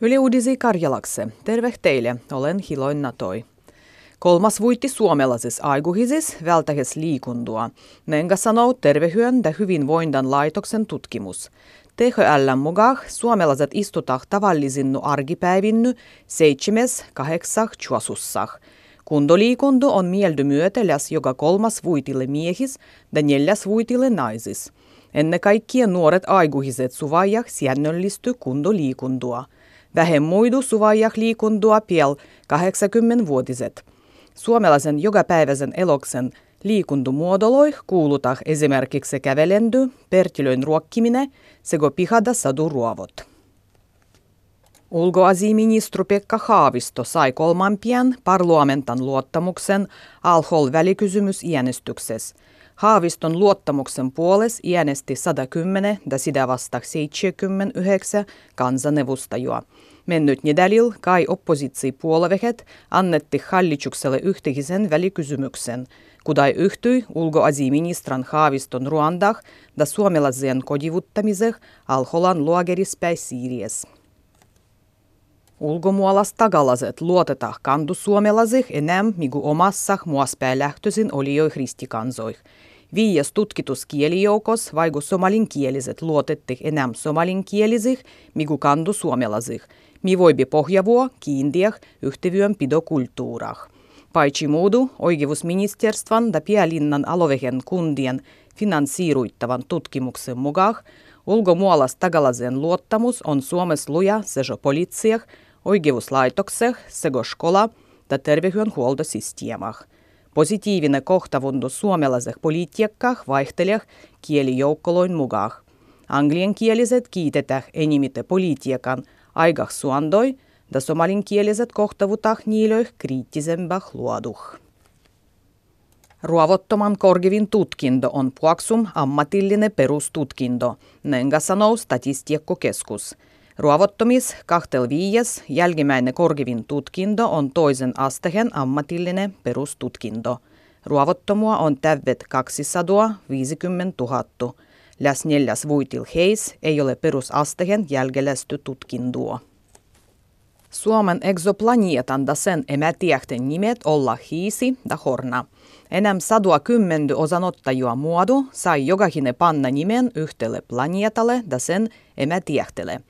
Yle Uudisi Karjalakse. Terve teille, olen Hiloin Natoi. Kolmas vuitti suomalaises aikuisis vältähes liikundua. Nenga sanoo tervehyön ja hyvinvoindan laitoksen tutkimus. THL mukaan suomalaiset istutah tavallisinnu seitsemäs kahdeksah chuasussah. Kundoliikuntu on mieldy myöteläs joka kolmas vuitille miehis ja neljäs vuitille naisis. Ennen kaikkea nuoret aikuiset suvaijak säännöllisty kundoliikuntua. Vähemmuidu suvaijak liikundua piel 80-vuotiset. Suomalaisen jokapäiväisen eloksen liikuntumuodoloih kuulutah esimerkiksi kävelendy, pertilöin ruokkiminen sekä pihada saduruovot. Ulkoasiaministeri Pekka Haavisto sai kolmampien parlamentan luottamuksen alhol välikysymys äänestyksessä. Haaviston luottamuksen puoles äänesti 110 ja sitä vasta 79 kansanevustajua. Mennyt nedälil kai oppositsiopuolueet annetti hallitukselle yhteisen välikysymyksen, kudai yhtyi ulkoasiaministran Haaviston Ruandah ja suomalaisen kodivuttamiseh alholan luogerispäi Siiries. Ulkomuolas tagalaset luoteta kandu suomalaisih enää migu omassah muaspää lähtöisin olioi kristikansoih. Viies tutkitus kielijoukos vaiku somalinkieliset luotetti enää somalinkielisih migu kandu suomalaisih. Mi voibi pohjavuo kiintiäh yhtevyönpidokulttuurah. Paitsi muudu oikeusministerstvan ja Pielinnan alovehen kundien finansiiruittavan tutkimuksen mukaan ulkomuolas tagalaisen luottamus on Suomessa luja sejo poliitsiah, oikeuslaitokseh sekä skola ja terveydenhuoltosysteemah. Positiivinen kohtavundo suomalaiseh politiikkah vaihtelee kielijoukkoloin mukaan. Angliankieliset kiitetään enimite politiikan aigah suandoi – ja somalinkieliset kohtavutah niilöih kriittisempah luoduh. Ruovottoman korgivin tutkinto on Puaksum ammatillinen perustutkinto, nenga sanoo statistiikkokeskus. Ruovottomis kahtel viies jälkimmäinen korgivin tutkinto on toisen astehen ammatillinen perustutkinto. Ruovottomua on tävet 250 000. Läs neljäs vuitil heis ei ole perusastehen jälkelästy tutkintoa. Suomen exoplanietan da sen emätiähten nimet olla hiisi da horna. Enäm sadua kymmendy osanottajua muodu sai jokahine panna nimen yhtelle planeetalle da sen emätiähtele.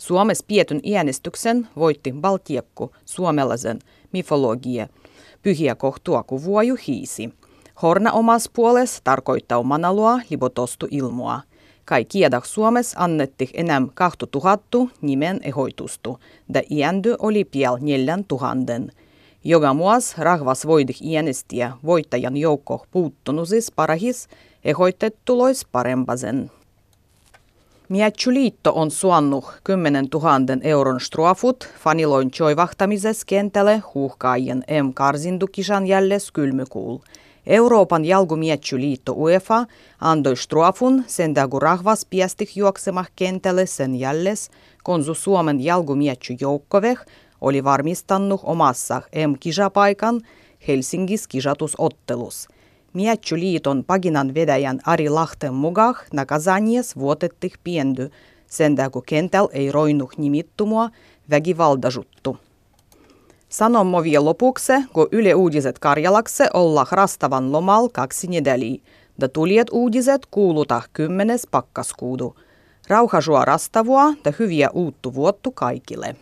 Suomessa pietyn äänestyksen voitti Baltiekku suomalaisen mifologia pyhiä kohtua vuoju hiisi. Horna omas puoles tarkoittaa manalua libotostu ilmoa. Kai kiedak Suomes annetti enää 2000 nimen ehoitustu, da iändy oli piel neljän tuhannen. Joka muas rahvas voidih äänestiä voittajan joukko puuttunusis parahis ehoitettulois parempasen. Mietsuliitto on suannut 10 000 euron strafut faniloin joivahtamisessa kentälle huuhkaajien M. Karsindukisan jälles kylmykuul – Euroopan jalkumietsuliitto UEFA antoi strafun sen kun rahvas piestih juoksemah kentälle sen jälles, konsu Suomen jalkumietsujoukkoveh oli varmistannut omassa M-kisapaikan Helsingis kisatusottelus. Mietsuliiton paginan vedäjän Ari Lahten mukaan nakazanies vuotettih piendy, sen kun kentällä ei roinuh nimittumua väkivaltasuttu. Sanomme vielä lopuksi, kun Yle Uudiset Karjalakse olla rastavan lomal kaksi nedäliä. Da tuliet uudiset kuuluta kymmenes pakkaskuudu. Rauhasua rastavua ja hyviä uuttu vuottu kaikille.